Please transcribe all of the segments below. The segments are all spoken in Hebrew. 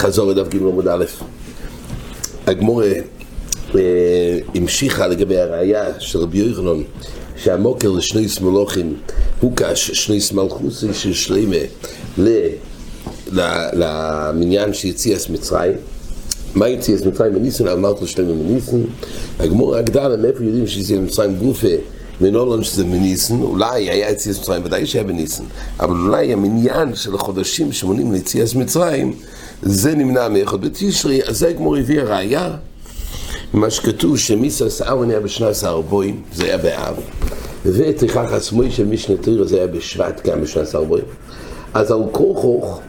חזור לדף ג' עמוד א', הגמור המשיכה לגבי הראייה של רבי יוחנן שהמוקר לשני סמלוכים הוא קש שני סמלכוסי של שלימה למניין שיציאס מצרים. מה יציאס מצרים? מניסן? אמרת לו שלמה מניסן. הגמור הגדל מאיפה יודעים שיציאס מצרים? גופה מנולון שזה מניסן, אולי היה יציאס מצרים, ודאי שהיה בניסן אבל אולי המניין של החודשים שמונים ליציאס מצרים זה נמנע מאחד בתשרי, אז זה כמו הביא הראייה, מה שכתוב שמיסס אהרון היה בשנה עשר בוים, זה היה באב, ותריכך עצמוי של משנה תריר זה היה בשבט גם בשנה עשר בוים. אז על כוכוך,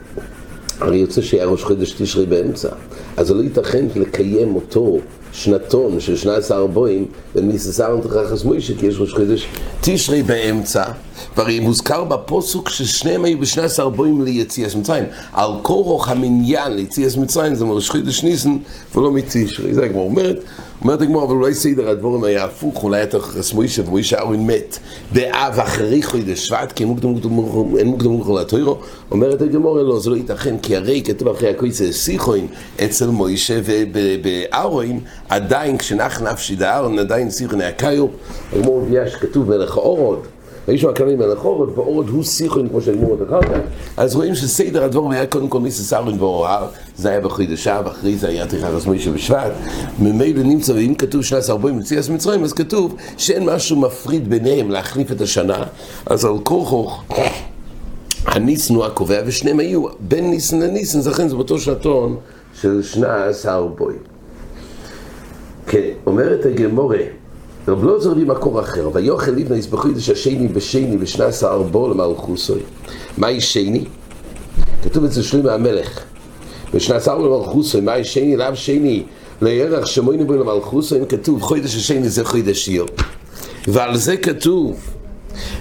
הרי יוצא שהיה ראש חודש תשרי באמצע, אז לא ייתכן לקיים אותו שנתון של שנה עשר בוים ומיסס אהרון תריכך עצמוי כי יש ראש חודש תשרי באמצע והרי מוזכר בפוסוק ששניהם היו בשני עשר בוים ליציאס מצרים. על כורוך המניין ליציאס מצרים זה מראש חידש ניסן ולא מתשרי. זה הגמור אומרת, אומרת הגמור, אבל אולי סדר הדבורים היה הפוך, אולי היה תכף מוישה ומוישה ארון מת באב אחרי חידש שבט, כי אין מוקדם מוכר לתוירו. אומרת הגמור, לא, זה לא ייתכן, כי הרי כתוב אחרי הקויצה סיכוין אצל מוישה ובארון, עדיין כשנח נפשי דארון, עדיין סיכוין היה קיו. הגמור מביאה שכתוב מלך האורוד. ויש לו הכללים על החורת, ועוד הוא סיכון, כמו שנגמור את אחר כך, אז רואים שסדר הדבורים היה קודם כל מיסס ארון ואוהר, זה היה בחידשה, ואחרי זה היה תריכה רסמי של בשבט, ממילא נמצא, ואם כתוב שנה עשר בוים מציאס מצרים, אז כתוב שאין משהו מפריד ביניהם להחליף את השנה, אז על כוכוך, הניסן הוא הקובע, ושניהם היו בין ניסן לניסן, זה לכן זה באותו שנתון של שנה עשר בוים. כן, אומרת הגמורה, רב לא זור מקור אחר, ויוכל לבנה יסבכו את השני בשני בשנה עשר ארבו למלכוסוי. מהי שני? כתוב אצל שלמה המלך. בשנה עשר ארבו למלכוסוי, מהי שני? לאו שני לירח שמוינו בו למלכוסוי, כתוב חודש השני זה חודש עיר. ועל זה כתוב,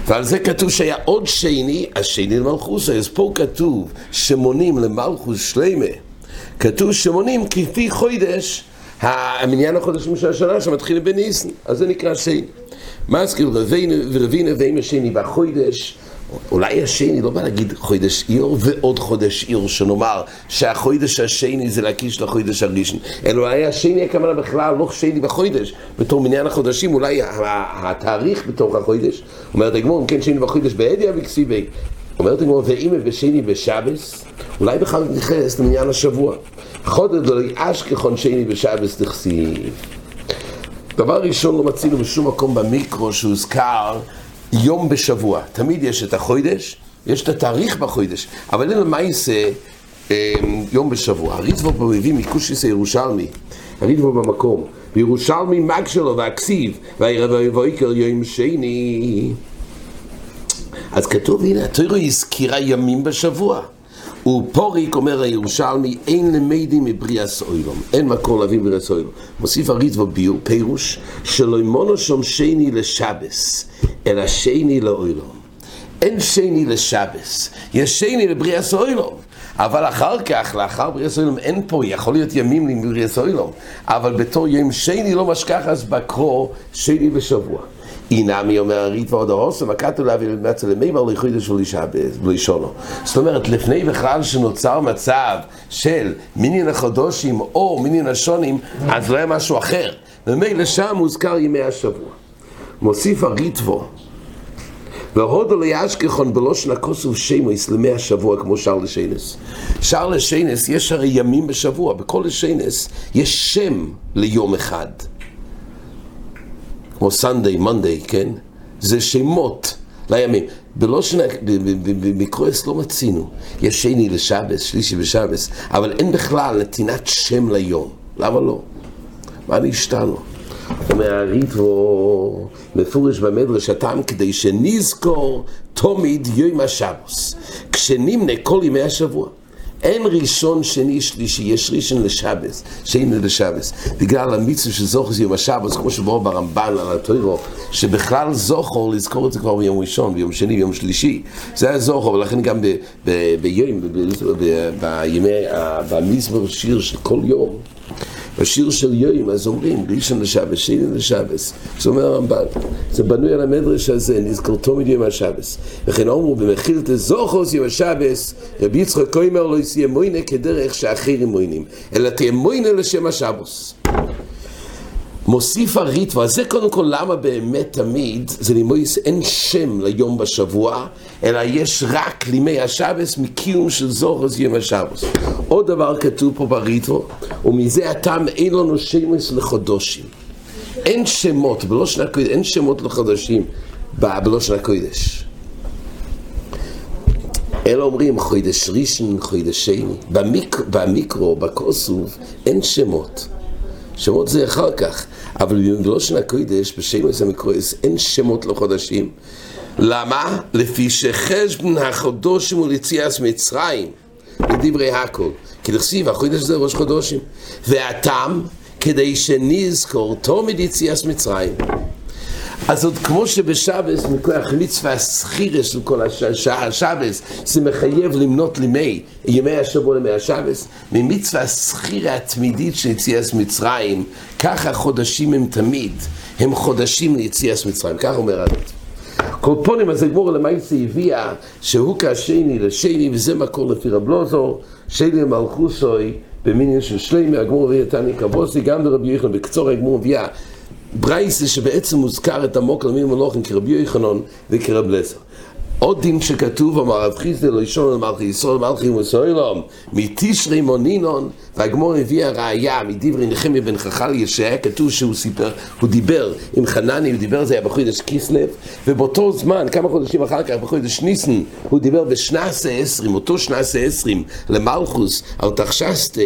ועל זה כתוב שהיה עוד שני, השני למלכוסוי, אז פה כתוב שמונים למלכוס שלמה. כתוב שמונים כפי חודש המניין החודשים של השנה שמתחיל בניסן, אז זה נקרא שני. מזכיר רבינו ורבינו ואימא שני בחודש, אולי השני, לא בא להגיד חודש עיר ועוד חודש עיר, שנאמר שהחודש השני זה להקיש לחודש הראשון, אלא אולי השני הכוונה בכלל לא שני בחודש, בתור מניין החודשים, אולי התאריך בתוך החודש, אומרת הגמור, אם כן שני בחודש בעדיה וכסיבי, אומרת הגמור, ואימא בשני בשבס, אולי בכלל נכנס למניין השבוע. חודד לא אשכחון שני בשבס תכסיב. דבר ראשון לא מצינו בשום מקום במיקרו שהוזכר יום בשבוע. תמיד יש את החודש, יש את התאריך בחודש, אבל אין למה יעשה יום בשבוע. הריטבו פה מביא מקושיס הירושלמי, הריטבו במקום, וירושלמי מג שלו והכסיב, והערב ויקר יום שני. אז כתוב, הנה, התוירו הזכירה ימים בשבוע. ופוריק אומר הירושלמי, אין למדים מבריאס אוילום, אין מקור להביא מבריאס אוילום. מוסיף הריטבו ביור, פירוש, שלא ימונו שום שני לשבס, אלא שני לאוילום. אין שני לשבס, יש שני לבריאס אוילום. אבל אחר כך, לאחר בריאס אוילום, אין פה, יכול להיות ימים לבריאס אוילום, אבל בתור יום שני לא משכח אז בקרו שני בשבוע. אינמי אומר הריט ועוד הרוסם, הכתוב להביא למצא למימר ליחידש ולשונו. זאת אומרת, לפני בכלל שנוצר מצב של מיניון החודשים או מיניון השונים, אז לא היה משהו אחר. ומילא שם מוזכר ימי השבוע. מוסיף הריטבו, והודו ליאשכחון בלושן הכוסוף שמויס לימי השבוע כמו שער לשנס. שער לשנס יש הרי ימים בשבוע, בכל לשנס יש שם ליום אחד. כמו סנדיי, מונדיי, כן? זה שמות לימים. בלושן, במקרואס לא מצינו. יש שני לשבס, שלישי בשבס, אבל אין בכלל נתינת שם ליום. למה לא? מה נשתנו? אומר הריטבו מפורש במדרש הטעם כדי שנזכור תמיד יום השבוס כשנמנה כל ימי השבוע אין ראשון, שני, שלישי, יש ראשון לשבס, שני לשבס. בגלל המצווה של זוכר זה יום השבס, כמו שבואו ברמב"ן על הטוירו, שבכלל זוכר לזכור את זה כבר ביום ראשון, ביום שני, ביום שלישי. זה היה זוכר, ולכן גם ביום, בימי, במזמור שיר של כל יום, בשיר של יוים, אז אומרים, ראשון לשבס, שני לשבס. זה אומר הרמב"ן, זה בנוי על המדרש הזה, נזכר תמיד יום השבס. וכן אומרו, במחיל תזוכוס יום השבס, רבי יצחק קוימר לא יסיים מוינה כדרך שאחרים מוינים, אלא תהיה מוינה לשם השבוס. מוסיף הריטווה, זה קודם כל למה באמת תמיד זה לימויס אין שם ליום בשבוע, אלא יש רק לימי השבס מקיום של זוכרס יום השבס. עוד דבר כתוב פה בריטווה, ומזה הטעם אין לנו שמש לחודשים. אין שמות, בלושן הקודש, אין שמות לחודשים בלושן הקודש. אלא אומרים חודש ראשון, חודש שני. במיק, במיקרו, בכוסוב, אין שמות. שמות זה אחר כך. אבל בלושן הקודש, בשמש המקרויס, אין שמות לחודשים. למה? לפי שחשבון החודשים הוא ליציאס מצרים, לדברי הכל. כי לכסיב, החודש זה ראש חודשים. והטעם, כדי שנזכור תומד יציאס מצרים. אז עוד כמו שבשבס, מכוח מצווה הסחירס של כל השבס, זה מחייב למנות לימי, ימי השבוע לימי השבס, ממצווה הסחירה התמידית של יציאת מצרים, ככה חודשים הם תמיד, הם חודשים ליציאת מצרים, ככה אומר הרב. כל פונים, אז הגמור למעשה הביאה שהוא כשני לשני, וזה מקור לפי רב לוזור, שני למלכוסוי, במיניה של שלימי, הגמור הביאה תני קבוסי, גם לרבי יחנון, בקצור הגמור הביאה ברייסה שבעצם מוזכר את עמוק למי מלוכים כרבי יוחנן וכרב לסר. עוד דין שכתוב, אמר רב חיסדל לא ישון למלכי ישראל מלכי ומסוילום מתשרי מונינון והגמור הביא הראייה מדברי נחמיה בן חכל ישע כתוב שהוא סיפר, הוא דיבר עם חנני, הוא דיבר, זה היה בחודש כיסלב ובאותו זמן, כמה חודשים אחר כך, בחודש ניסן הוא דיבר בשנס העשרים, אותו שנס העשרים למלכוס על תחשסתה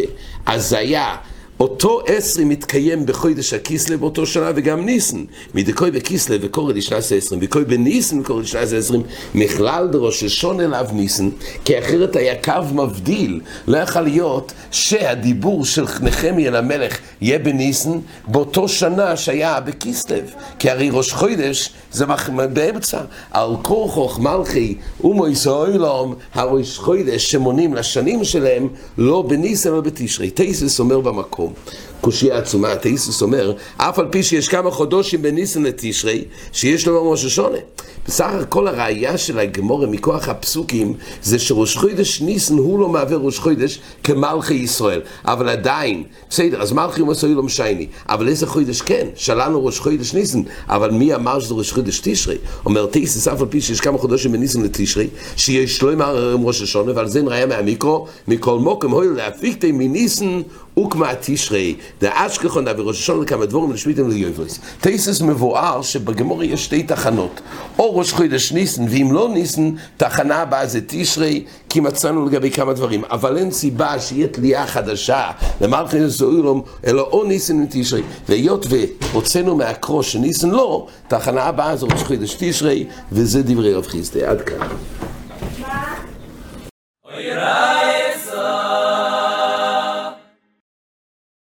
אז זה היה אותו עשרים מתקיים בחודש הכיסלב באותו שנה וגם ניסן. מדקוי בכיסלב וקורא לשנת העשרים, וקוי בניסן וקורא לשנת העשרים, מכלל דראש השון אליו ניסן, כי אחרת היה קו מבדיל. לא יכול להיות שהדיבור של נחמיה למלך יהיה בניסן באותו שנה שהיה בכיסלב. כי הרי ראש חודש זה באמצע. על כורחוך מלכי ומויס העולם, הראש חודש שמונים לשנים שלהם, לא בניסן אלא בתשרי. תייסס אומר במקום. קושייה עצומה, תאיסוס אומר, אף על פי שיש כמה חודשים בין ניסן לתשרי, שיש לו ראש השונה. בסך הכל הראייה של הגמורה מכוח הפסוקים זה שראש חודש ניסן הוא לא מהווה ראש חודש כמלכי ישראל. אבל עדיין, בסדר, אז מלכי ומסורי לא משייני אבל איזה חודש כן, שלנו ראש חודש ניסן. אבל מי אמר שזה ראש חודש תשרי? אומר תיסס אף על פי שיש כמה חודשים בניסן לתשרי שיש לא אמר ראש השונה ועל זה נראה מהמיקרו מכל מוקם הוי להפיקתי מניסן וקמה תשרי, דאשכחון דא השונה לכמה דבורים לשמיתם ליובריס. תיסס מבואר שבגמורה יש שתי תחנות או ראש חודש ניסן, ואם לא ניסן, תחנה הבאה זה תשרי, כי מצאנו לגבי כמה דברים. אבל אין סיבה שיהיה תלייה חדשה למלכי זוהילום, אלא או ניסן ותשרי. והיות והוצאנו מהקרוש שניסן לא, תחנה הבאה זה ראש חודש תשרי, וזה דברי רב חיסדה. עד כאן.